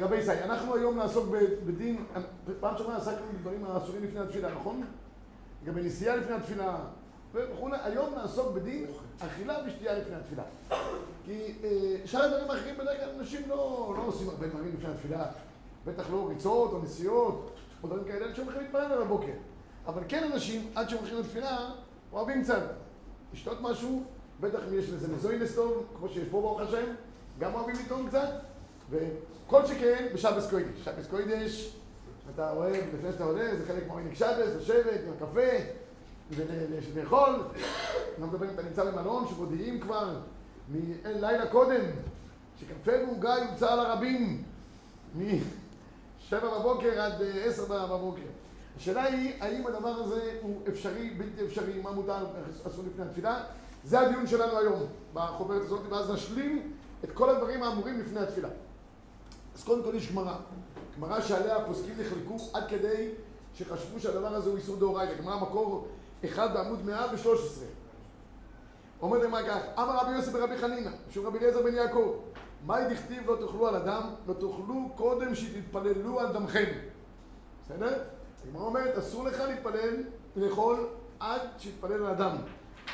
רבי ישי, אנחנו היום נעסוק בדין, פעם שעברה עסקנו בדברים האסורים לפני התפילה, נכון? לגבי נסיעה לפני התפילה וכולי, היום נעסוק בדין אכילה ושתייה לפני התפילה. כי אה, שאר הדברים האחרים בדרך כלל אנשים לא, לא עושים הרבה דברים לפני התפילה, בטח לא ריצות או נסיעות או דברים כאלה שהם הולכים להתפלל על הבוקר. אבל כן אנשים, עד שהם הולכים לתפילה, אוהבים קצת לשתות משהו, בטח אם יש לזה מזוינס טוב, כמו שיש פה ברוך השם, גם אוהבים לטעום קצת. וכל שכן בשבס קוידש. שבס קוידש, אתה אוהב, לפני שאתה עולה, זה חלק מהעונג שבס, לשבת עם הקפה ולאכול. אני לא מדבר אם אתה נמצא במלון, שמודיעים כבר מלילה קודם, שקפה ועוגה יוצא על הרבים משבע בבוקר עד אה, עשר בבוקר. השאלה היא, האם הדבר הזה הוא אפשרי, בלתי אפשרי, מה מותר, אסור לפני התפילה? זה הדיון שלנו היום, בחוברת הזאת, ואז נשלים את כל הדברים האמורים לפני התפילה. אז קודם כל יש גמרא. גמרא שעליה הפוסקים נחלקו עד כדי שחשבו שהדבר הזה הוא איסור דאורייתא. גמרא מקור אחד בעמוד 113. אומר למה כך, אמר רבי יוסף ברבי חנינא, שהוא רבי אליעזר בן יעקב, מאי דכתיב לא תאכלו על אדם, לא תאכלו קודם שתתפללו על דמכם. בסדר? הגמרא אומרת, אסור לך להתפלל, לאכול עד שיתפלל על אדם.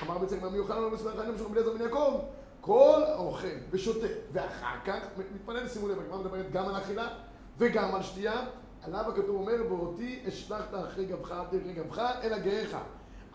אמר בעצם רבי יוחנן לא מספר חנינא של רבי אליעזר בן יעקב, כל האוכל ושותה, ואחר כך מתפלל, שימו לב, הגמרא מדברת גם על אכילה וגם על שתייה, עליו הכתוב אומר, ואותי אשלחת אחרי גבך אחרי גבך אל הגאיך.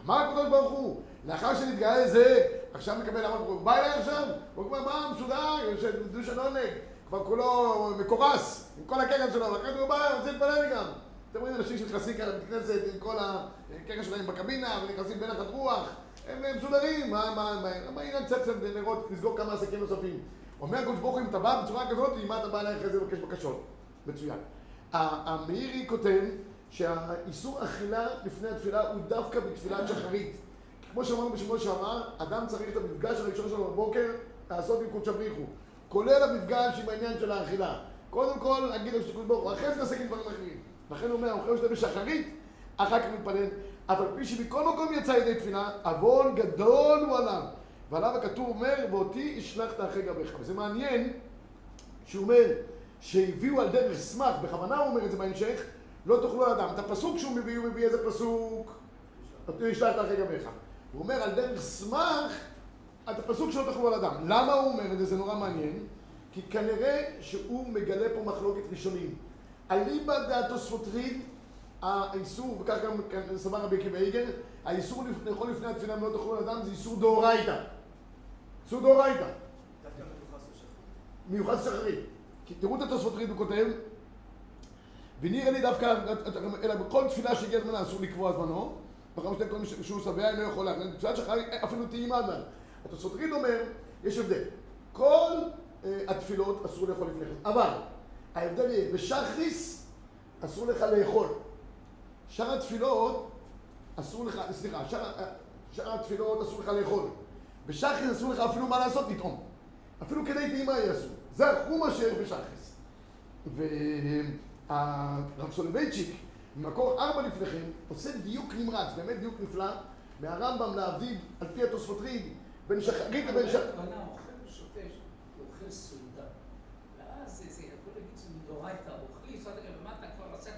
אמר הקדוש ברוך הוא, לאחר שנתגאה לזה, עכשיו מקבל למה הוא בא אליי עכשיו, הוא כבר בא מסודר, של דוש הנונג, כבר כולו מקורס, עם כל הקרן שלו, ואחרי הוא בא, רוצה להתפלל גם. אתם רואים אנשים שנכנסים כאן לבית כנסת עם כל הקרן שלהם בקבינה, ונכנסים בנחת רוח, הם מסודרים, מה, מה, מה, מה עניין קצת קצת לראות, לסגור כמה עסקים נוספים. אומר הקדוש ברוך הוא, אם אתה בא בצורה כזאת, מה אתה בא אליי אחרי זה לבקש בקשות? מצוין. המאירי כותב שהאיסור אכילה לפני התפילה הוא דווקא בתפילת שחרית. כמו שאמרנו בשבוע שעבר, אדם צריך את המפגש הראשון שלו בבוקר לעשות עם קודשא בריחו. כולל המפגש עם העניין של האכילה. קודם כל, להגיד שקודש ברוך הוא, אחרי זה נעשה עם דברים אחרים. לכן הוא אומר, אוכל שאתה בשחרית, אחר כך מתפלל. אבל פי שמכל מקום יצא ידי תפילה, עוון גדול הוא עליו. ועליו הכתוב אומר, ואותי השלכת אחרי גביך. וזה מעניין, שהוא אומר, שהביאו על דרך סמך, בכוונה הוא אומר את זה בהמשך, לא תאכלו על אדם. את הפסוק שהוא מביא, הוא מביא איזה פסוק? אותי השלכת אחרי גביך. הוא אומר על דרך סמך, את הפסוק שלא תאכלו על אדם. למה הוא אומר את זה? זה נורא מעניין. כי כנראה שהוא מגלה פה מחלוקת ראשונים. אליבא דעתוספות ריד, האיסור, וכך גם סבר רבי עקיבא איגר, האיסור לאכול לפני התפילה אם לא תאכלו על אדם זה איסור דאורייתא. איסור דאורייתא. מיוחס שחרית. כי תראו את התוספות ריד, הוא כותב, ונראה לי דווקא, אלא בכל תפילה שהגיע זמנה אסור לקבוע זמנו, משתה כל מי שהוא שבע אינו יכול להכניס, תפילת שחרית אפילו טעימה זמן. התוספות ריד אומר, יש הבדל. כל אה, התפילות אסור לאכול לפני כן, אבל ההבדל יהיה, בשחריס אסור לך לאכול. שאר התפילות אסור לך, סליחה, שאר, שאר התפילות אסור לך לאכול. בשחריס אסור לך אפילו מה לעשות, לטעום. אפילו כדי טעימה יהיה אסור. זה החומה שיש בשחריס. והרב סולובייצ'יק, ממקור ארבע לפניכם, עושה דיוק נמרץ, באמת דיוק נפלא, מהרמב"ם להבדיל, על פי התוספות ריד, בין שחרית לבין שחרית. הוא אוכל סעודה. ואז זה להגיד מדאורייתא, אוכלי, אומרת, למטה כבר עשית,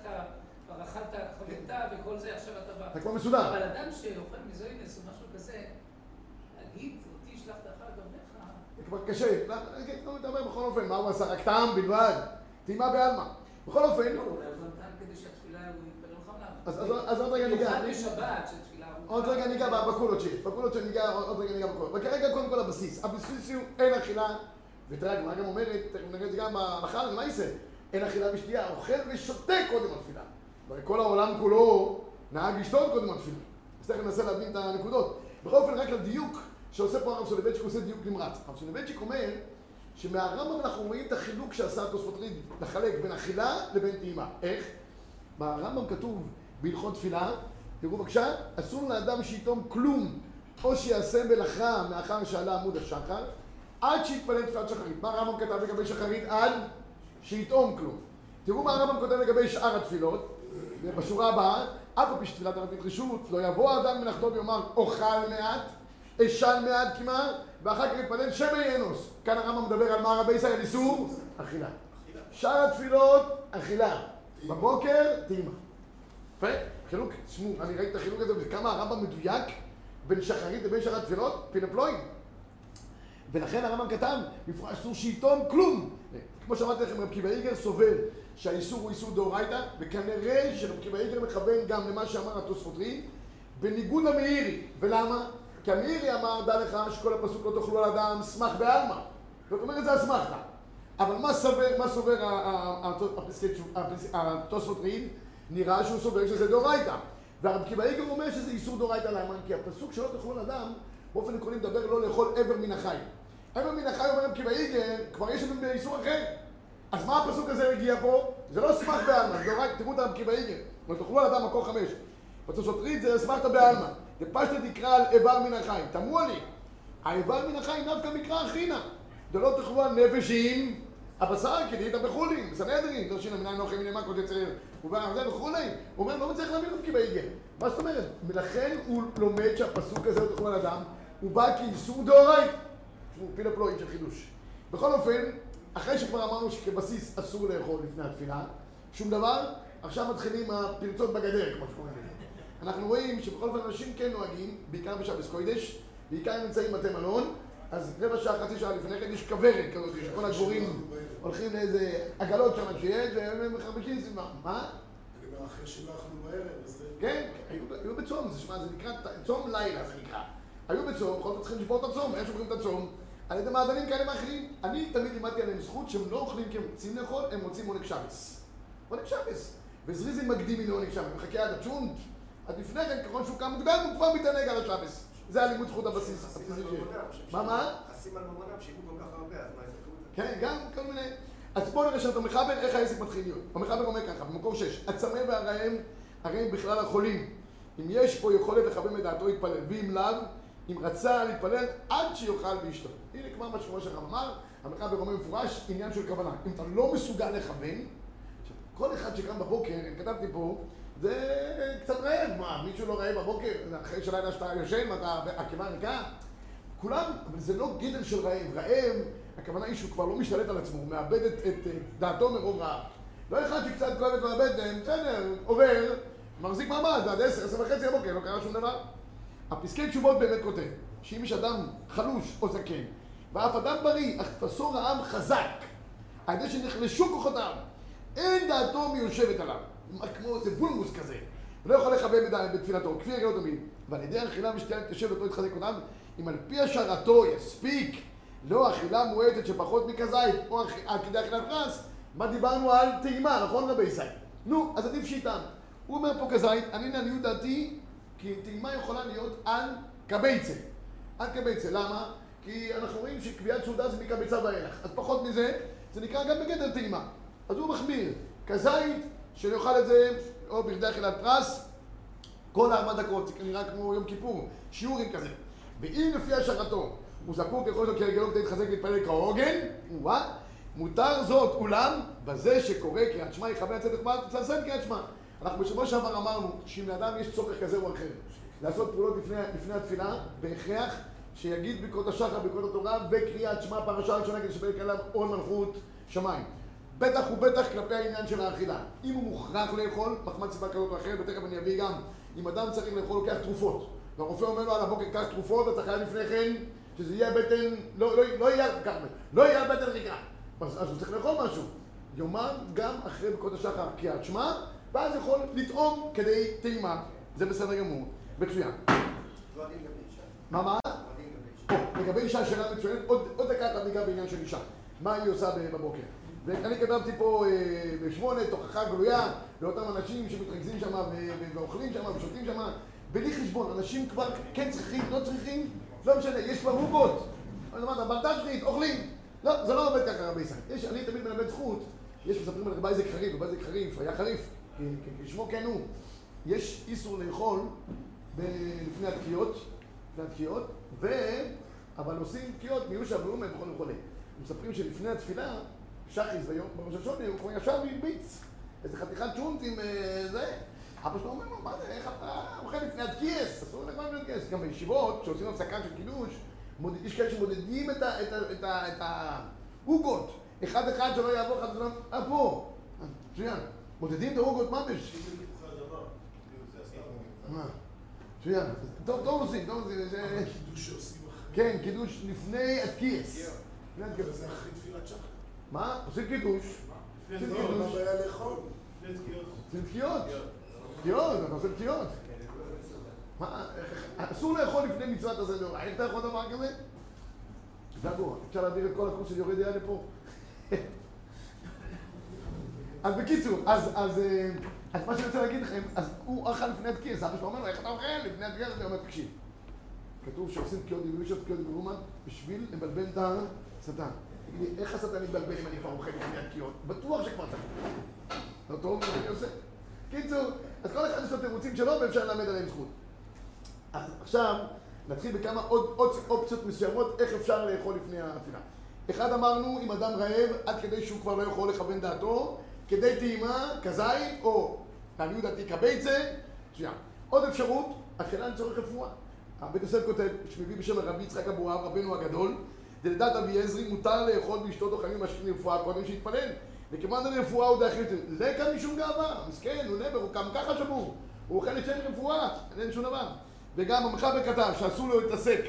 כבר אכלת חביתה וכל זה, עכשיו אתה בא. אתה כבר מסודר. אבל אדם שאוכל מזוינס או משהו כזה, להגיד, אותי שלחת אחר גביך, זה כבר קשה. לא, לא מדבר בכל אופן, מה הוא עשה? רק טעם בלבד. טעימה בעלמא. בכל אופן, לא, אולי הוא נתן כדי שהתפילה הוא יתפלל לך אז- עוד רגע ניגע. במיוחד בשבת, שתפילה ארוכה. עוד רגע ניגע בקולות שלי. בקולות שניגע, עוד רגע ניגע בקולות. אבל כרגע קודם כל הבסיס. הבסיס הוא אין אכילה. ותראה, הגמרא גם אומרת, תכף נראה את זה גם בהלכה, מה יעשה? אין אכילה ושתייה, אוכל ושותה קודם התפילה. הרי כל העולם כולו נהג לשתות קודם התפילה. אז תכף ננסה להבין את הנקודות. בכל אופן, רק לדיוק שעושה פה הרב סולובייצ'יק, עושה דיוק נמרץ. הרב סולובייצ'יק אומר שמהרמב"ם אנחנו רואים את החילוק שעשה התוספות רי"ד לחלק בין אכילה לבין טעימה. איך? ברמב"ם כתוב בהלכות תפילה, תראו בבקשה, אסור לאדם שיטעום כלום או שיעשה מלאכה מאחר שעלה עמוד השחר עד שיתפלל תפילת שחרית. מה הרמב"ם כתב לגבי שחרית? עד שיטעום כלום. תראו מה הרמב"ם כותב לגבי שאר התפילות, בשורה הבאה, אף על פי שתפילת הרבית רשות, לא יבוא האדם מלאכתו ויאמר אוכל מעט, אשן מעט כמעט, ואחר כך יתפלל שמא ינוס. כאן הרמב"ם מדבר על מה רבי ישראל איסור? אכילה. שאר התפילות, אכילה. בבוקר, טעימה. יפה, חילוק, תשמעו, אני ראיתי את החילוק הזה וכמה הרמב"ם מדויק בין שחרית לבין שאר התפילות, פינפלואים. ולכן הרמב"ם כתב, מפורש אסור שעיתון כלום. כמו שאמרתי לכם, רב קיבא איגר סובר שהאיסור הוא איסור דאורייתא, וכנראה שרב קיבא איגר מכוון גם למה שאמר התוספות רי, בניגוד למאירי. ולמה? כי המאירי אמר, דע לך שכל הפסוק לא תאכלו על אדם, סמך בעלמא. זאת אומרת, זה אסמכתא. אבל מה סובר, מה סובר התוספות רי? נראה שהוא סובר שזה דאורייתא. והרב קיבא איגר אומר שזה איסור דאורייתא למה? כי הפסוק שלא תאכלו על אדם, באופן עקרוני מדבר לא לאכול עבר מן החי. עבר מן החי אומר רב קיבא איגר, כבר יש לנו באיסור אחר. אז מה הפסוק הזה מגיע פה? זה לא סמך בעלמא, זה רק, תראו הרב קיבא איגר. לא תאכלו על אדם מקור חמש. בתוספות זה אסמכתא בעלמא. דפשטא תקרא על איבר מן החי. תמוה לי, האיבר מן החי דווקא מקרא אכינא. דלא תאכלו על נפש עם הבשר, כדאית בחולין, בסנהדרין, לא שינה מנין אוכל מן מקות יצר, ובא זה וכולי. הוא אומר, לא מצליח להבין רב קיבא איגר. מה זאת אומרת? ולכן הוא לומד שהפסוק הזה, לא תאכלו על אדם, הוא בא כאיסור דאורייתא. שהוא פילפלואין של חידוש. בכל אופן, אחרי שכבר אמרנו שכבסיס אסור לאכול לפני התפילה, שום דבר, עכשיו מתחילים הפרצות בגדר, כמו שקוראים לזה. אנחנו רואים שבכל אופן אנשים כן נוהגים, בעיקר בשבס קוידש, בעיקר הם נמצאים בתי מלון, אז רבע שעה, חצי שעה לפני כן יש כוורת כזאת, שכל הדבורים הולכים לאיזה עגלות שם שיש, והם מחרבשים סביבם. מה? אחרי שלחנו בערב, אז... כן, היו, בצום, זה נקרא צום לילה, זה נקרא. היו בצום, בכל זאת צריכים לשבור את הצום, איך שומרים את הצום? על ידי מעדנים כאלה ואחרים. אני תמיד לימדתי עליהם זכות שהם לא אוכלים כי הם רוצים לאכול, הם רוצים עונג שבס. עונג שבס. וזריזים מקדימים לעונג שבס, מחכה עד הצ'ונט, עד לפני כן, ככל שהוא קם מוקדם, הוא כבר מתענג על השבס. זה הלימוד זכות הבסיס. מה, מה? חסים על ממונם, שילמו כל כך הרבה, אז מה יזכו? כן, גם כל מיני... אז בואו נראה שאתה מחבר איך העסק מתחיל להיות. המחבר אומר ככה, במקור 6, הצמא והרעם, הרי הם בכלל החולים. אם יש פה יכולת לכוון את דעתו יתפלל, ואם לאו, אם רצה להתפלל עד שיאכל באשתו. הנה כבר מה שמו שהרב אמר, המחבר אומר במפורש, עניין של כוונה. אם אתה לא מסוגל לכוון, כל אחד שקם בבוקר, כתבתי פה, זה קצת רעב, מה, מישהו לא רעב בבוקר? אחרי שלילה שאתה יושן, אתה הקיבה ריקה? כולם, אבל זה לא גדר של רעב. רעב, הכוונה היא שהוא כבר לא משתלט על עצמו, הוא מאבד את, את דעתו מרוב רעב. לא אחד שקצת כואבת מהבטן, בסדר, עובר, מחזיק מעמד עד עשר, עשר וחצי בבוקר, לא קרה שום דבר. הפסקי תשובות באמת כותב, שאם יש אדם חלוש או זקן, ואף אדם בריא, אך תפסו רעם חזק, על ידי שנחלשו כוחותיו, אין דעתו מיושבת עליו, כמו איזה בולמוס כזה, ולא יכול לכוון בד- בתפילתו, כפי הרגלו תמיד, ועל ידי אכילה ושתייה תשב ולא יתחזק אותם, אם על פי השערתו יספיק, לא אכילה מועטת שפחות מכזית, או עד כדי אכילת פרס, מה דיברנו על טעימה, נכון רבי ישראל? נו, אז עדיף שיטעם. הוא אומר פה כזית, אני לעניות דעתי, כי טעימה יכולה להיות על כביצה. על כביצה, למה? כי אנחנו רואים שקביעת סעודה זה מקביצה ואילך. אז פחות מזה, זה נקרא גם בגדר טעימה. אז הוא מחמיר. כזית, שנאכל את זה, או בכדי אכילת פרס, כל ארבע דקות, זה נראה כמו יום כיפור, שיעורים כזה. ואם לפי השערתו הוא זקוק ככל שלו כהרגלו כדי להתחזק ולהתפלל כהוגן, מותר זאת, אולם, בזה שקורא קריאת שמע יכוון הצדק מעט, תצלצל קריאת שמע. אנחנו בשבוע שעבר אמרנו שאם לאדם יש צורך כזה או אחר, לעשות פעולות לפני, לפני התפילה, בהכרח שיגיד בקרות השחר, בקרות התורה, וקריאת שמע פרשה ראשונה כדי שבל עליו עול מלכות שמיים. בטח ובטח כלפי העניין של האכילה. אם הוא מוכרח לאכול, מחמת סיבה כזאת או אחרת, ותכף אני אביא גם, אם אדם צריך לאכול, לוקח תרופות. והרופא אומר לו על הבוקר, קח תרופות, אתה חייב לפני כן, שזה יהיה הבטן, לא, לא, לא יהיה, כך, לא יהיה הבטן ריקה. אז, אז הוא צריך לאכול משהו. יאמר גם אחרי בקרות השחר קריאת שמע, ואז יכול לטעום כדי טעימה. זה בסדר גמור. מצוין. מה, מה? לגבי אישה שאלה מצוינת, עוד, דקה אחת ניגע בעניין של אישה. מה היא עושה בבוקר. ואני כתבתי פה אה, בשמונה, תוכחה גלויה, לאותם אנשים שמתרכזים שם ואוכלים שם ושותים שם, בלי חשבון. אנשים כבר כן צריכים, לא צריכים, לא משנה, יש כבר עוגות. אז אמרת, בלטשחית, אוכלים. לא, זה לא עובד ככה רבי ישראל. יש, אני תמיד מלמד זכות, יש מספרים על רבי איזק חריף, רבי איזק חריף, היה חריף, כשמו כן הוא. יש איסור לאכול לפני התקיעות, לפני התקיעות, ו... אבל עושים תקיעות מיושה ואומן וכל וכולי. מספרים שלפני התפילה, שחיס ביום, בראש השונה, הוא כבר ישב והרביץ. איזה חתיכת שונט עם אה, זה. אבא שלו אומר לו, מה זה, איך אתה אוכל לפני הדקיאס? אסור לך לפני הדקיאס. גם בישיבות, כשעושים הפסקה של קידוש, יש כאלה שמודדים את העוגות. אחד אחד שלא יעבור, אחד שלא... אה, פה. מצוין. מודדים את העוגות ממש. זה מצוין. טוב, טוב עושים, טוב עושים. זה- קידוש שעושים אחרי. כן, קידוש לפני אבל הדקיאס. זה אחרי תפילת שחר. מה? עושים קידוש. עושים לא, קידוש. עושים תקיעות. תקיעות, אתה עושה תקיעות. מה, אסור לאכול לפני מצוות הזה דאורייתא, איך אתה יכול דבר כזה? דגו, אפשר להעביר את כל הקורס של יורד דעה לפה. אז בקיצור, אז, אז, אה, אז מה שאני רוצה להגיד לכם, אז הוא אכל לפני הדקיס, אבא שלו אומר לו, איך אתה אוכל לפני הדקיס? אני אומר, תקשיב, כתוב שעושים תקיעות דיבורים של תקיעות דיבורים בשביל לבלבל את השטן. תגיד לי, איך השטן יתבלבל אם אני כבר אוכל לפני הדקיעות? בטוח שכבר צריך. לא טוב, מה אני עושה? קיצור, אז כל אחד יש לו תירוצים שלו ואפשר ללמד עליהם זכות. אז עכשיו נתחיל בכמה עוד, עוד אופציות מסוימות איך אפשר לאכול לפני התפילה. אחד אמרנו, אם אדם רעב עד כדי שהוא כבר לא יכול לכוון דעתו, כדי טעימה, כזית, או לעניות דעתי כביצה, מצוין. עוד אפשרות, אכילה לצורך רפואה. הבית יוסף כותב, שמביא בשם רבי יצחק אבואב, רבנו הגדול, דלדת אבי עזרי מותר לאכול ואשתות אוכלים משקים לרפואה קודם שיתפלל. וכמעט לרפואה הוא דאחרית, לקה משום גאווה, מסכן, הוא נבר, הוא קם ככה שבור. הוא אוכל את שם רפואה, אין שום דבר. וגם המחבר כתב שאסור לו להתעסק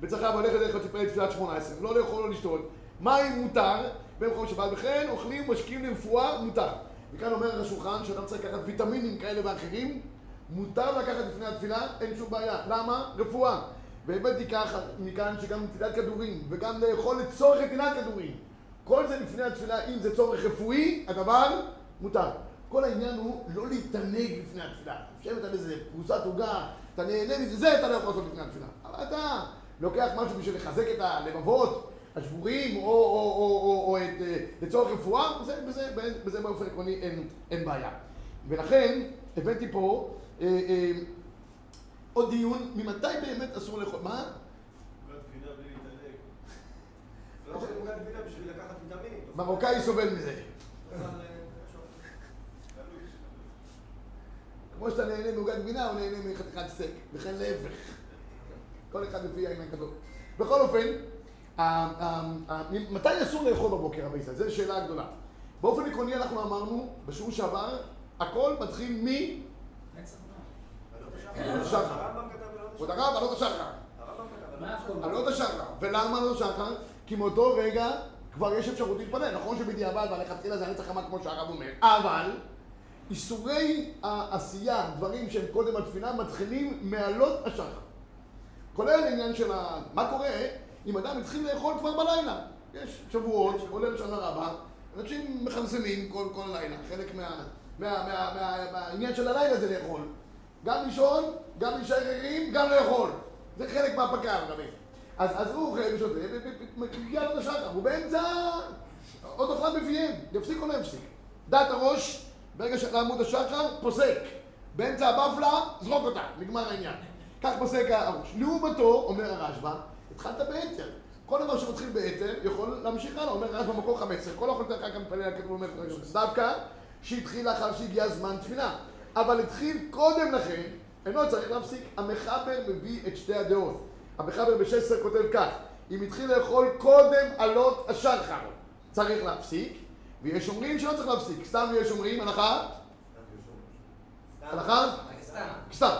בצרכיו הולכת דרך להתפלל תפילת שמונה עשרה, לא לאכול או לשתות. מים מותר, במקום שבת, וכן אוכלים ומשקים לרפואה מותר. וכאן אומר השולחן שאדם צריך לקחת ויטמינים כאלה ואחרים, מותר לקחת לפני התפילה, אין שום בעיה. למה? רפואה. והבאתי ככה מכאן שגם נטילת כדורים, וגם לאכול לצורך נטילת כדורים. כל זה לפני התפילה, אם זה צורך רפואי, הדבר מותר. כל העניין הוא לא להתענג לפני התפילה. לשבת על איזה פרוסת עוגה, אתה נהנה מזה, זה אתה לא יכול לעשות לפני התפילה. אבל אתה לוקח משהו בשביל לחזק את הלבבות השבורים, או, או, או, או, או את, אה, לצורך רפואה, בזה, בזה, בזה, בזה באופן עקרוני אין, אין בעיה. ולכן הבאתי פה אה, אה, עוד דיון, ממתי באמת אסור לאכול, מה? מרוקאי סובל מזה. אה. כמו שאתה נהנה מעוגת גבינה, הוא נהנה מחתיכת סטייק, וכן להפך. כל אחד לפי העניין כזאת. בכל אופן, מתי אסור לאכול בבוקר, ישראל? זו שאלה גדולה. באופן עקרוני אנחנו אמרנו, בשיעור שעבר, הכל מתחיל מ... נצח מה? עלות שחר. השחר. הרמב"ם כתב עלות כבוד השחר. הרב, עלות השחר. הרמב"ם כתב מה עלות הכל? עלות השחר. ולמה? כי מאותו רגע כבר יש אפשרות להתפלל. נכון שבדיעבד והלכתחילה זה הנצח חמה כמו שהרב אומר, אבל איסורי העשייה, דברים שהם קודם התפילה, מתחילים מעלות השחר. כולל העניין של. מה קורה אם אדם התחיל לאכול כבר בלילה? יש שבועות, עולה לשנה רבה, אנשים מכרסמים כל, כל לילה, חלק מה, מה, מה, מה, מהעניין של הלילה זה לאכול. גם לישון, גם להישאר ערים, גם לאכול. זה חלק מהפקר, רבי. אז, אז הוא אוכל ושותה, ומגיע לו את השחר, הוא באמצע עוד אוכלן בפיהם, יפסיק או לא יפסיק. דעת הראש, ברגע שעמוד השחר, פוסק. באמצע הבפלה, זרוק אותה, נגמר העניין. כך פוסק הראש. לעומתו, אומר הרשב"א, התחלת ביתר. כל דבר שמתחיל ביתר יכול להמשיך הלאה, אומר רשב"א במקור 15, כל אוכל תלך גם מתפלל הכתוב אומר דווקא שהתחיל לאחר שהגיע זמן תפילה. אבל התחיל קודם לכן, אינו צריך להפסיק. המחבר מביא את שתי הדעות. המחבר ב-16 כותב כך, אם התחיל לאכול קודם עלות השחר, צריך להפסיק, ויש אומרים שלא צריך להפסיק. סתם יש אומרים הנחה, הנחה? סתם. סתם.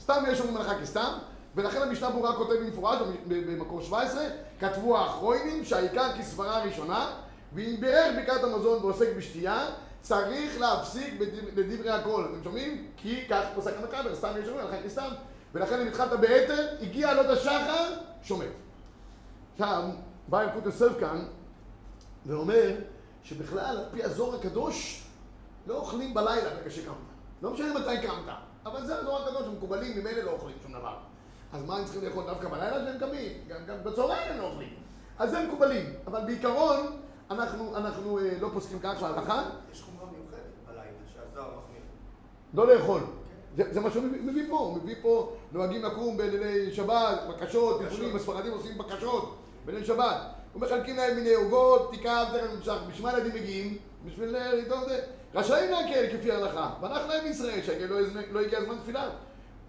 סתם יש אומרים הלכה כסתם, ולכן המשנה ברורה כותב במפורש במקור 17, כתבו האחרונים שהעיקר כסברה ראשונה, ואם בירך ברכת המזון ועוסק בשתייה, צריך להפסיק לדברי הכל. אתם שומעים? כי כך פוסק המחבר, סתם יש אומרים הלכה כסתם, ולכן אם התחלת ביתר, הגיע עלות השחר, שומט. עכשיו, בא ילקוט יוסף כאן, ואומר שבכלל, על פי הזוהר הקדוש, לא אוכלים בלילה ברגע שקמת. לא משנה מתי קמת. אבל זה הזוהר הקדוש, המקובלים ממילא לא אוכלים שום דבר. אז מה הם צריכים לאכול דווקא בלילה כשהם קמים? גם, גם בצהריים הם לא אוכלים. אז זה מקובלים. אבל בעיקרון, אנחנו, אנחנו אה, לא פוסקים כך להלכה, יש חומרה מיוחדת בלילה שהזוהר מחמיר. לא לאכול. זה, זה מה שהוא מביא, פה, הוא מביא פה, נוהגים לקום בלילי שבת, בקשות, טיפולים, הספרדים עושים בקשות בליל שבת. ומחלקים להם מיני עוגות, תיקח, תכף נמשך, בשביל מה ילדים מגיעים? בשביל אה, לדאוג זה. רשאים להקל כפי ההלכה, והלך להם ישראל, שהגל לא, לא הגיע הזמן תפילה.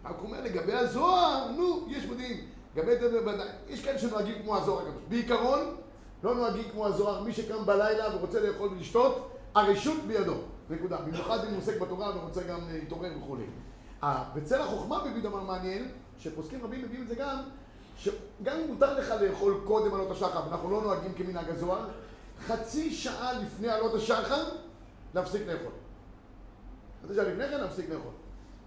רק אומר, לגבי הזוהר, נו, יש מודיעין. לגבי זה בוודאי. יש כאלה שנוהגים כמו הזוהר. בעיקרון, לא נוהגים כמו הזוהר, מי שקם בלילה ורוצה לאכול ולשתות, הרשות בידו. נקודה. במיוחד אם הוא עוסק בתורה ורוצה גם אה, להתעורר וכולי. אה, בצל החוכמה מביא דבר מעניין, שפוסקים רבים מביאים את זה גם, שגם אם מותר לך לאכול קודם עלות השחר, ואנחנו לא נוהגים כמנהג הזוהר, חצי שעה לפני עלות השחר, להפסיק לאכול. חצי שעה לפני כן להפסיק לאכול.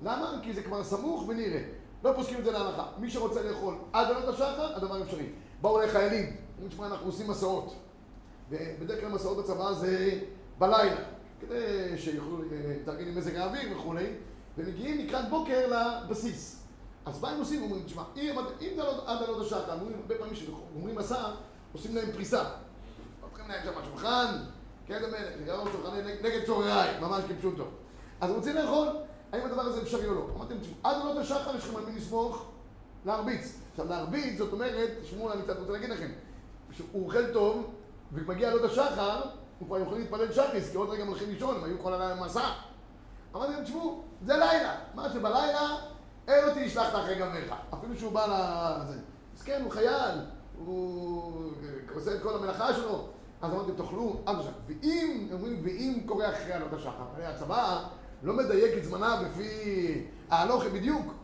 למה? כי זה כבר סמוך ונראה. לא פוסקים את זה להלכה. מי שרוצה לאכול עד עלות השחר, הדבר אפשרי. באו אליי חיילים, אומרים, תשמע, אנחנו עושים מסעות. ובדרך כלל מסעות בצבא זה בלילה, כדי שיוכלו אה, להתארגן עם מזג האוויר וכולי, ומגיעים לקראת בוקר לבסיס. אז מה הם עושים? אומרים, תשמע, אם, זה לא עד עלות השחר, אומרים, הרבה פעמים כשאומרים מסע, עושים להם פריסה. פותחים להם שם שולחן, כן, נגד צורריי, ממש כפשוטו. אז רוצים לאכול, האם הדבר הזה אפשרי או לא? אמרתם, עד עלות השחר יש לכם על מי לסמוך? להרביץ. עכשיו, להרביץ, זאת אומרת, תשמעו, אני קצת רוצה להגיד לכם, כשהוא אוכל טוב, ומגיע עלות השחר, הוא כבר יכול להתפלל שחריס, כי עוד רגע הם הולכים לישון, הם היו כל הלילה במסע. אמרתי להם, תשמעו, זה לילה. מה שבלילה, אין אותי ישלחת אחרי גמריך. אפילו שהוא בא לזה. אז כן, הוא חייל, הוא עושה את כל המלאכה שלו. אז אמרתי, תאכלו עד השחר. ואם, אומרים, ואם קורה אחרי עלות השחר, הרי הצבא לא מדייק את זמנה לפי ההלוכה בדיוק.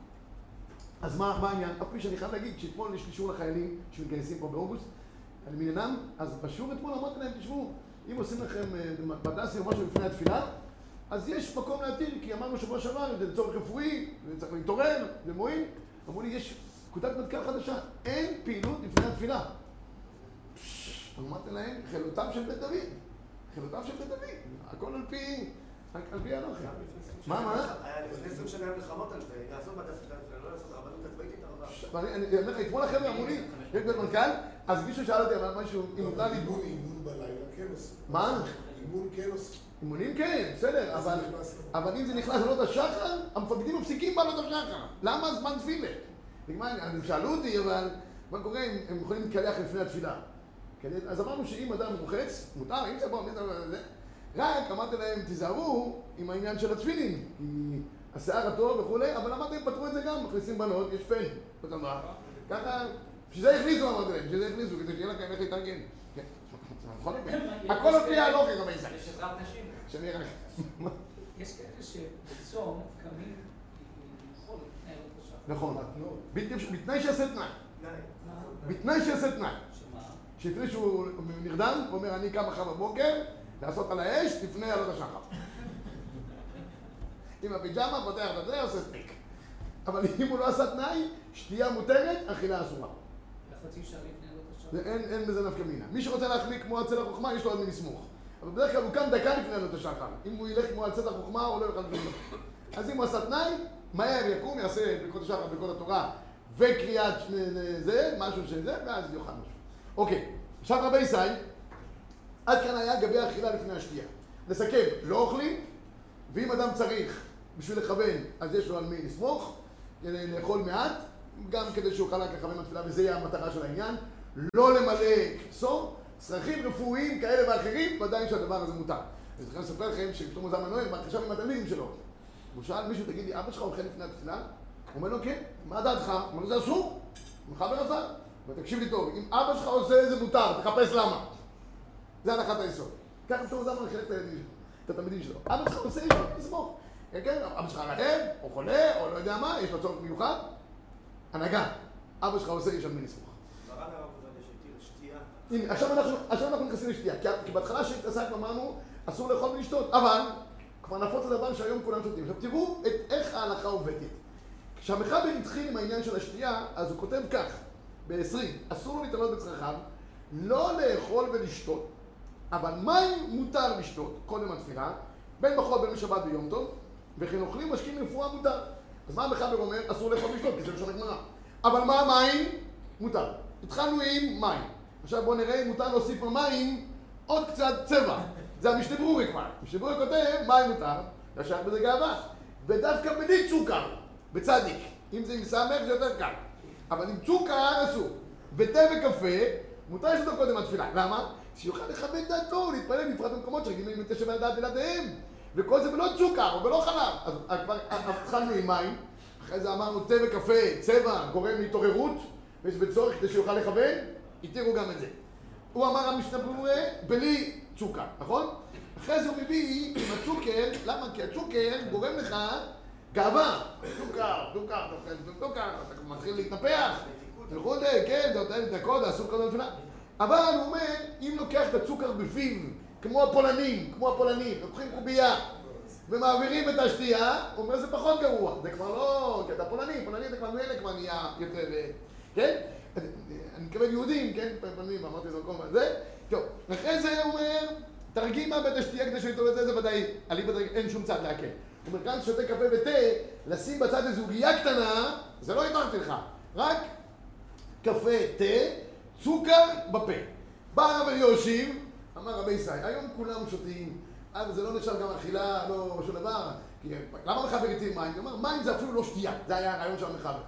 אז מה, מה העניין? אף פי שאני חייב להגיד, שאתמול יש לי שיעור לחיילים שמתגייסים פה באוגוסט, על מניינם, אז בשיעור אתמול אמרתי להם, תשמעו, אם עושים לכם אה, בדסי או משהו לפני התפילה, אז יש מקום להתיר, כי אמרנו שבוע שעבר, זה לצורך רפואי, וצריך להתעורר, זה מועיל. אמרו לי, יש פקודת מטכ"ל חדשה, אין פעילות לפני התפילה. אמרתי להם, חילותם של בית דוד. חילותם של בית דוד. הכל על פי, על פי הנוכחי. מה, מה? היה לפני 20 שנה מלחמות על זה, לעשות בדסת לא לעשות רבנות הצבאית התערבה. ואני אני אומר לך, אתמול החבר'ה אמרו לי, יש בית מנכ"ל, אז מישהו שאל אותי על משהו, אם מותר לי... אימון, בלילה כן עושים. מה? אימון כן עושים. אימונים כן, בסדר, אבל, אם זה נכנס לעלות השחר, המפקדים מפסיקים בעלות השחר. למה זמן תפילה? נגמר, שאלו אותי, אבל מה קורה אם הם יכולים להתקלח לפני התפילה? כדי- אז אמרנו שאם אדם רוחץ, מותר, אם זה זה, רק אמרתי להם, תיזהרו עם העניין של התפילין, כי השיער הטוב וכולי, אבל אמרתי להם, פתרו את זה גם, מכניסים בנות, יש פן, בצבא. ככה, בשביל זה הכניסו, אמרתי להם, בשביל זה הכניסו, כדי שיהיה לכם איך להתארגן. כן, בכל אופן, הכל על פי ההלוכה, רבי ישראל. יש עזרת נשים. שאני רק... יש כאלה שבצום קמים לאכול לפני עלות השחר. נכון. בתנאי שיעשה תנאי. בתנאי שיעשה תנאי. שמה? שלפני שהוא נרדם, הוא אומר, אני קם מחר בבוקר, לעשות על האש לפני עלות השחר. עם הפיג'מה, פותח את זה, עושה סטיק. אבל אם הוא לא עשה תנאי, שתייה מותרת, אכילה אסורה. אין, אין בזה נפקא מינה. מי שרוצה להחמיא כמו עצת החוכמה, יש לו על מי לסמוך. אבל בדרך כלל הוא קם דקה לפני עלות השחר. אם הוא ילך כמו עצת החוכמה, הוא לא יוכל כלום. אז אם הוא עשה תנאי, מהר יקום, יעשה ברכות השחר, ברכות התורה, וקריאת ש- זה, משהו של זה, ואז יאכל משהו. אוקיי, עכשיו רבי ישי, עד כאן היה לגבי האכילה לפני השתייה. נסכם, לא אוכלים, ואם אדם צריך בשביל לכוון, אז יש לו על מי לסמוך, לאכול מעט, גם כדי שיוכל רק לכוון בתפילה, וזה יהיה המטרה של העניין. לא למלא כיסו, צרכים רפואיים כאלה ואחרים, ודאי שהדבר הזה מותר. אני צריך לספר לכם שפתאום עזר מנואל, בא עכשיו עם התלמידים שלו. הוא שאל מישהו, תגיד לי, אבא שלך אוכל לפני התפילה? הוא אומר לו, כן. מה דעתך? הוא אומר לו, זה אסור. מחבר עזר. ותקשיב לי טוב, אם אבא שלך עושה זה מותר, תחפש למה. זה הנחת היסוד. ככה פתאום זמן חילק את הילדים שלו, את התלמידים שלו. אבא שלך עושה, יש לו לסמוך. כן, כן, אבא שלך רעב, או חולה, או לא יודע מה, יש לו צורך מיוחד. הנהגה. אבא שלך עושה, יש על מי לסמוך. הנה, עכשיו אנחנו, נכנסים לשתייה. כי, כי בהתחלה שהתעסקנו אמרנו, אסור לאכול ולשתות, אבל כבר נפוץ הדבר שהיום כולם שותים. עכשיו תראו את איך ההלכה עובדת. כשהמחבר התחיל עם העניין של השתייה, אז הוא כותב כך, ב-20, אסור לו להתעלות בצרכיו, לא לאכול ולשתות, אבל מים מותר לשתות, קודם התפילה, בין בחול בין בשבת ביום טוב, וכן אוכלים משקים רפואה מותר. אז מה המחבר אומר? אסור לאכול ולשתות, כי זה לשון הגמרא. אבל מה המים? מותר. התחלנו עם מים. עכשיו בואו נראה אם מותר להוסיף במים עוד קצת צבע. זה המשנה ברורי כבר. המשנה ברורי כותב, מים מותר, ישר בזה גאווה. ודווקא בלי צוקר, בצדיק. אם זה עם סמך זה יותר קל. אבל עם צוקר אסור. ותה וקפה, מותר לשתות קודם התפילה. למה? שיוכל לכבד דעתו, להתפלל בפרט במקומות שרגילים לתשע בדעת בלעדיהם. וכל זה בלא צוקר ולא חלב. אז כבר התחלנו עם מים, אחרי זה אמרנו תה וקפה, צבע, גורם להתעוררות, ויש בצורך כדי שיוכל לכוון, התירו גם את זה. הוא אמר המשנה ברורה, בלי צוקר, נכון? אחרי זה הוא מביא עם הצוקר, למה? כי הצוקר גורם לך גאווה. צוקר, צוקר, אתה מתחיל להתנפח. וכו', כן, אתה נותן דקות, אסור כל מיני אבל הוא אומר, אם לוקח את הצוקר בפיו, כמו הפולנים, כמו הפולנים, לוקחים קובייה ומעבירים את השתייה, הוא אומר זה פחות גרוע, זה כבר לא, כי אתה פולני, פולני זה כבר מאלה כבר נהיה יותר, אה, כן? אני מתכוון יהודים, כן? פולנים, אמרתי זה מקום הזה. טוב, אחרי זה הוא אומר, תרגימה בית השתייה כדי שיתעורר את זה, זה ודאי, אליבא אין שום צד להקל. הוא אומר, כאן שותה קפה ותה, לשים בצד איזו עוגיה קטנה, זה לא התרתי לך, רק קפה, תה, צוקר בפה. בא הרב אליושיב, אמר רבי ישראל, היום כולם שותים, אז זה לא נחשב גם אכילה, לא שום דבר, כי למה מחבר איתי מים? הוא אומר, מים זה אפילו לא שתייה, זה היה הרעיון של המחבר.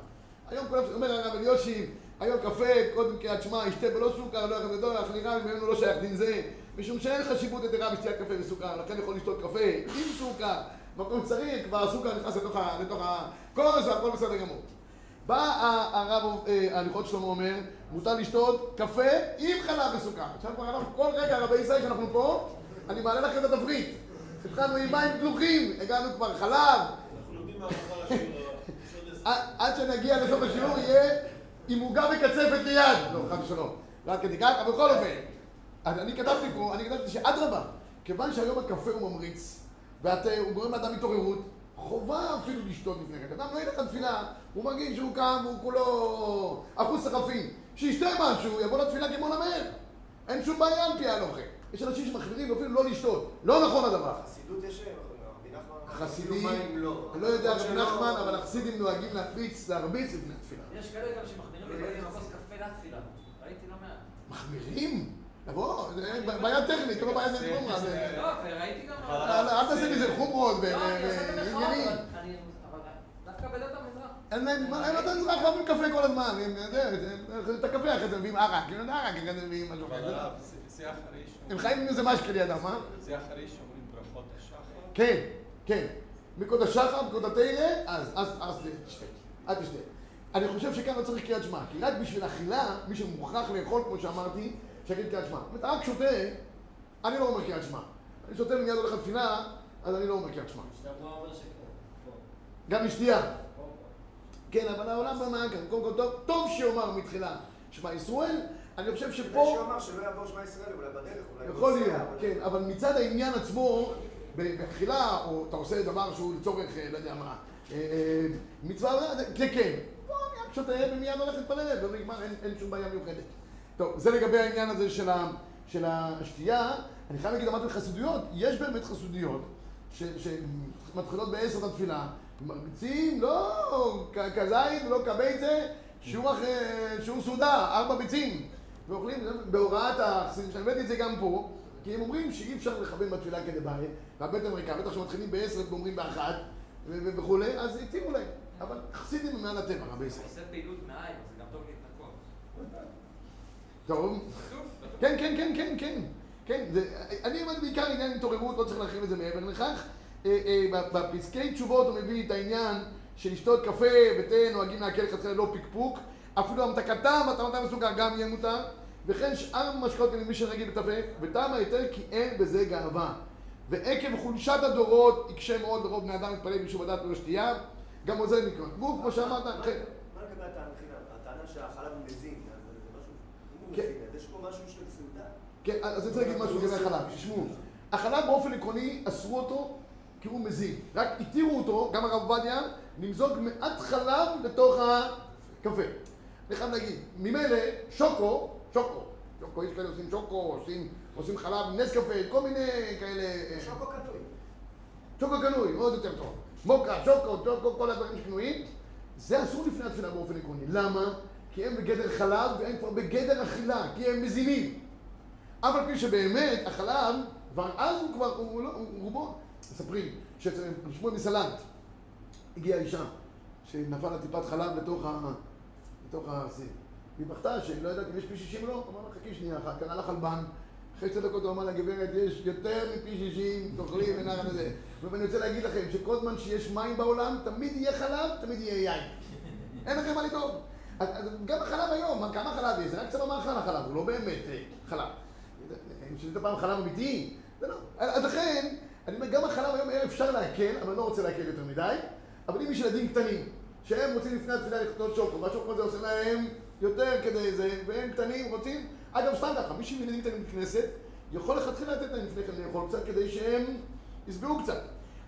היום כולם, אומר הרב אליושיב, היום קפה, קודם קריאת שמע, ישתה בלא סוכר, לא יחד גדול, אך נראה ממנו לא שייך דין זה, משום שאין חשיבות יתרה בשתיית קפה וסוכר, לכן יכול לשתות קפה עם סוכר, מקום שצריך, כבר הסוכר נכנס לתוך הכוס והכל בסדר גמור. בא הרב הליכות שלמה אומר, מותר לשתות קפה עם חלב וסוכר. עכשיו כבר אנחנו כל רגע, רבי ישראל, כשאנחנו פה, אני מעלה לכם את התפריט. התחלנו עם מים פלוחים, הגענו כבר חלב. עד שנגיע לסוף השיעור יהיה עם עוגה וקצפת ליד. לא, חד ושלום. לא עד כדי כך, אבל בכל אופן. אז אני כתבתי פה, אני כתבתי שאדרבה, כיוון שהיום הקפה הוא ממריץ, והוא גורם לאדם התעוררות, חובה אפילו לשתות לפני כן. אדם לא ילך לתפילה, הוא מרגיש שהוא קם, הוא כולו אחוז סחפים. שישתה משהו, יבוא לתפילה כמו נמר. אין שום בעיה על פי ההלוכה. יש אנשים שמחמירים אפילו לא לשתות. לא נכון הדבר. חסידות יש נחמן? החסידים, אפילו מים לא. אני לא יודע רבי שלא- נחמן, אבל החסידים נוהגים להקפיץ, להרביץ לפני התפילה. יש כאלה גם שמחמירים לבית עם הכוס קפה לתפילה. ראיתי לא מעט. מחמירים? לבוא, זה בעיה טכנית, לא בעיה של חומרה. זה- לא, וראיתי גם... אל תעשה מזה חומרות לא, ועניינים. אבל דווקא המזרח. אין להם, מה, הם נותנים מזרח אוהבים קפה כל הזמן, הם, זה, זה, את הקפה אחרי זה מביאים ערק, כאילו זה ערק, אחרי זה מביאים משהו אחר. זה- אחרי הם חיים עם איזה משקה לידם, אה? זה אחרי שאומרים ברכות השחר. כן, כן. מקוד השחר, מקוד התרא, אז, אז, אז תשתה. אל תשתה. אני חושב שכאן לא צריך קריאת שמע, כי רק בשביל אכילה, מי שמוכרח לאכול, כמו שאמרתי, שיגיד קריאת שמע. אם אתה רק שותה, אני לא אומר קריאת שמע. אני שותה ומיד הולך לתפילה, אז אני לא אומר קריאת שמע. גם לשתייה. כן, אבל העולם לא נהג כאן. קודם כל, טוב, טוב שיאמר מתחילה שמע ישראל, אני חושב שפה... שפה... מישהו אמר שלא יעבור שמע ישראל, אולי בדרך, אולי... הוא יכול להיות, אבל- כן, אבל מצד העניין עצמו, ב- באכילה, או אתה עושה דבר שהוא לצורך, אה, לא יודע מה, אה, אה, מצווה, זה כן. לא, אני רק שותה ומיד הולך להתפלל, ונגמר, אין, אין שום בעיה מיוחדת. טוב, זה לגבי העניין הזה של, ה, של השתייה. אני חייב להגיד, אמרתי חסידויות, יש באמת חסידויות שמתחילות בעשר התפילה, מרביצים, לא כזית ולא כביצה, שיעור, אחרי- שיעור סעודה, ארבע ביצים. ואוכלים, בהוראת החסידים, שאני הבאתי את זה גם פה, כי הם אומרים שאי אפשר לכוון בתפילה כדבעי, והבטן ריקה, בטח שמתחילים בעשר ואומרים באחת וכולי, אז התירו להם. אבל חסידים הם מעל הטבע, רבי ישראל. עושה פעילות אז זה גם טוב להתנקות. טוב. כן, כן, כן, כן, כן. כן, אני אומר בעיקר עניין התעוררות, לא צריך להרחיב את זה מעבר לכך. אה, אה, בפסקי תשובות הוא מביא את העניין של לשתות קפה ותה נוהגים להקל לכתחילה לא פקפוק. אפילו המתקתם והטעמתם מסוכר גם יהיה מותר. וכן שאר משקאות כנראה מי שנגיד בטפה, וטעם ההיתר כי אין בזה גאווה. ועקב חולשת הדורות יקשה מאוד לרוב בני אדם להתפלל בשביל לדעת ולא שתייה. גם זה נקרא. גוף, כמו שאמרת, מה לגבי הטענה שהחלב מזין, זה כן. יש פה משהו של סעודה. כן, אז אני רוצה להגיד משהו לגבי החלב, תשמעו. החלב באופן עקרוני אסרו אותו כי הוא מזין. רק התירו אותו, גם הרב עובדיה, למזוג מעט חלב לתוך הקפה. אני חייב להגיד, ממילא שוקו, שוקו, שוקו, יש כאלה עושים שוקו, עושים, עושים חלב נס קפה, כל מיני כאלה... אה, שוקו קטוי. שוקו קנוי, עוד יותר טוב. מוקה, שוקו, שוקו, כל הדברים שקנויים, זה אסור לפני התפילה באופן עקרוני. למה? כי הם בגדר חלב והם כבר בגדר אכילה, כי הם מזינים. אף על פי שבאמת החלב, כבר אז הוא כבר, הוא לא, הוא רובו, מספרים שאצל שמואל מסלנט הגיעה אישה שנפל לה טיפת חלב לתוך ה... לתוך הסיר. והיא בכתה שלא יודעת אם יש פי שישים או לא, אמר לה חכי שנייה אחת, קנה לה חלבן, אחרי שתי דקות הוא אמר לגברת, יש יותר מפי שישים, תאכלי ונער וזה. ואני רוצה להגיד לכם שכל זמן שיש מים בעולם, תמיד יהיה חלב, תמיד יהיה יין. אין לכם מה לדאוג. גם החלב היום, מה- כמה חלב יש? זה רק צבא מאכל החלב, הוא לא באמת אה, חלב. שתית פעם חלב אמיתי? זה לא. אז לכן, אני אומר, גם החלב היום אפשר להקל, אבל אני לא רוצה להקל יותר מדי. אבל אם יש ילדים קטנים, שהם רוצים לפני התפילה לקנות שוקו, והשוקו הזה עושה להם יותר כדי זה, והם קטנים, רוצים, אגב, סתם ככה, מי עם ילדים קטנים בכנסת, יכול לכתחילה לתת להם לפני כן לאכול קצת, כדי שהם ישבעו קצת.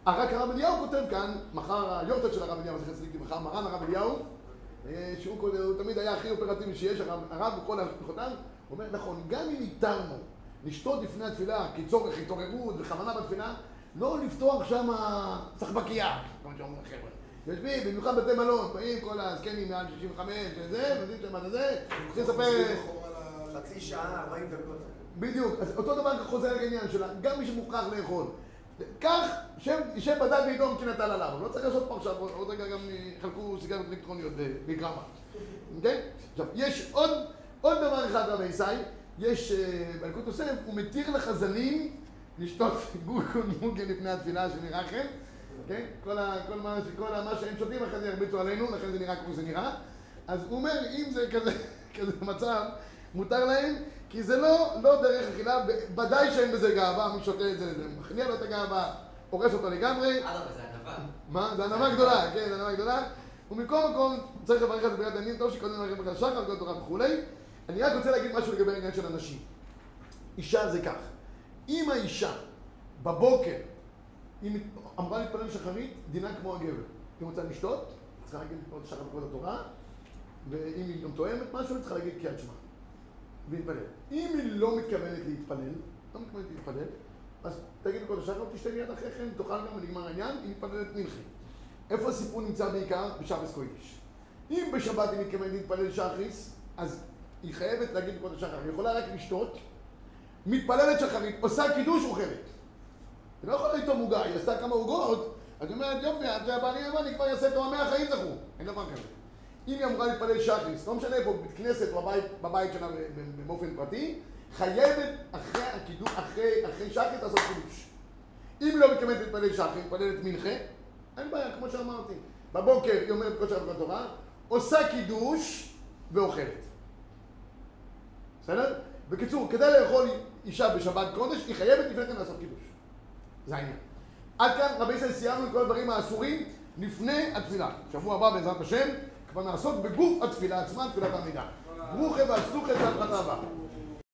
רק הרב אליהו כותב כאן, מחר היורטות של הרב אליהו, זכר צדיק לברכה, מרן הרב אליהו, אה, שהוא כל- תמיד היה הכי אופרטיבי שיש, הרב, הרב בכל הלכותיו, הוא אומר, נכון, גם אם התרנו לשתות לפני התפילה כצורך התעוררות וכוונה בתפילה, לא לפתוח שם סחבקייה, כמו שאומרים החבר'ה. יושבים, במיוחד בתי מלון, באים כל הזקנים מעל 65 וזה, נותנים שם את זה, צריכים לספר... חצי שעה, 40 דקות. בדיוק, אז אותו דבר חוזר לעניין שלה, גם מי שמוכרח לאכול. כך, שם, בדל וידום כי נטל עליו, לא צריך לעשות פה עכשיו, עוד רגע גם יחלקו סיגריות אלקטרוניות ב- בגרמה. אוקיי? עכשיו, יש עוד, עוד דבר אחד רבי ישי, יש, אה, בלקוט יוסף, הוא מתיר לחזנים לשתות גוגון מוגן לפני התפילה שנראה לכם, כן? כל, ה, כל, מה, כל מה שהם שותים אחרי זה ירביצו עלינו, לכן זה נראה כמו שזה נראה. אז הוא אומר, אם זה כזה, כזה מצב, מותר להם, כי זה לא, לא דרך אכילה, ודאי שאין בזה גאווה, מי שותה את זה, זה מכניע לו את הגאווה, הורס אותו לגמרי. אדרבה, זה ענווה. מה? זה ענווה גדולה, כן, זה ענווה גדולה. ומכל מקום צריך לברך על זה בריאת דנים, טוב שקודם לברך על שחר, כל תורה וכולי. אני רק רוצה להגיד משהו לגבי העניין של הנשים. אישה זה כך, אם האישה בבוקר, אם היא אמרה להתפלל שחרית, דינה כמו הגבר. אם רוצה לשתות, צריכה להגיד להתפלל שחר בכל התורה, ואם היא גם תואמת משהו, היא צריכה להגיד קריאת שמע. ולהתפלל. אם היא לא מתכוונת להתפלל, לא מתכוונת להתפלל, אז תגיד כל השחר, תשתה מיד אחרי כן, תאכל גם ונגמר העניין, היא מתפללת מנחה. איפה הסיפור נמצא בעיקר? בשבס קוידיש. אם בשבת היא מתכוונת להתפלל שחריס, אז היא חייבת להגיד כל השחר, היא יכולה רק לשתות, מתפללת שחרית, עושה קידוש אוכלת. היא לא יכולה לטעום עוגה, היא עשתה כמה עוגות, אז היא אומרת, יופי, עד שהבעלי יבוא, אני כבר אעשה תורה מאה חיים זכו. אין דבר כזה. אם היא אמורה להתפלל שחריס, לא משנה איפה, בבית כנסת או בבית, שלה באופן פרטי, חייבת אחרי הקידוש, אחרי, אחרי שחריס לעשות קידוש. אם היא לא מתכוונת להתפלל שחריס, מתפללת מנחה, אין בעיה, כמו שאמרתי. בבוקר היא אומרת כל שבת בתורה, עושה קידוש ואוכלת. בסדר? בקיצור, כדי לאכול אישה בשבת קודש, היא חייבת לפני כן לעשות קידוש. זה העניין. עד כאן, רבי ישראל, סיימנו את כל הדברים האסורים לפני התפילה. שבוע הבא, בעזרת השם, כבר נעסוק בגוף התפילה עצמה, תפילת העמידה. ברוכה והצלוחה, צלחת הבא.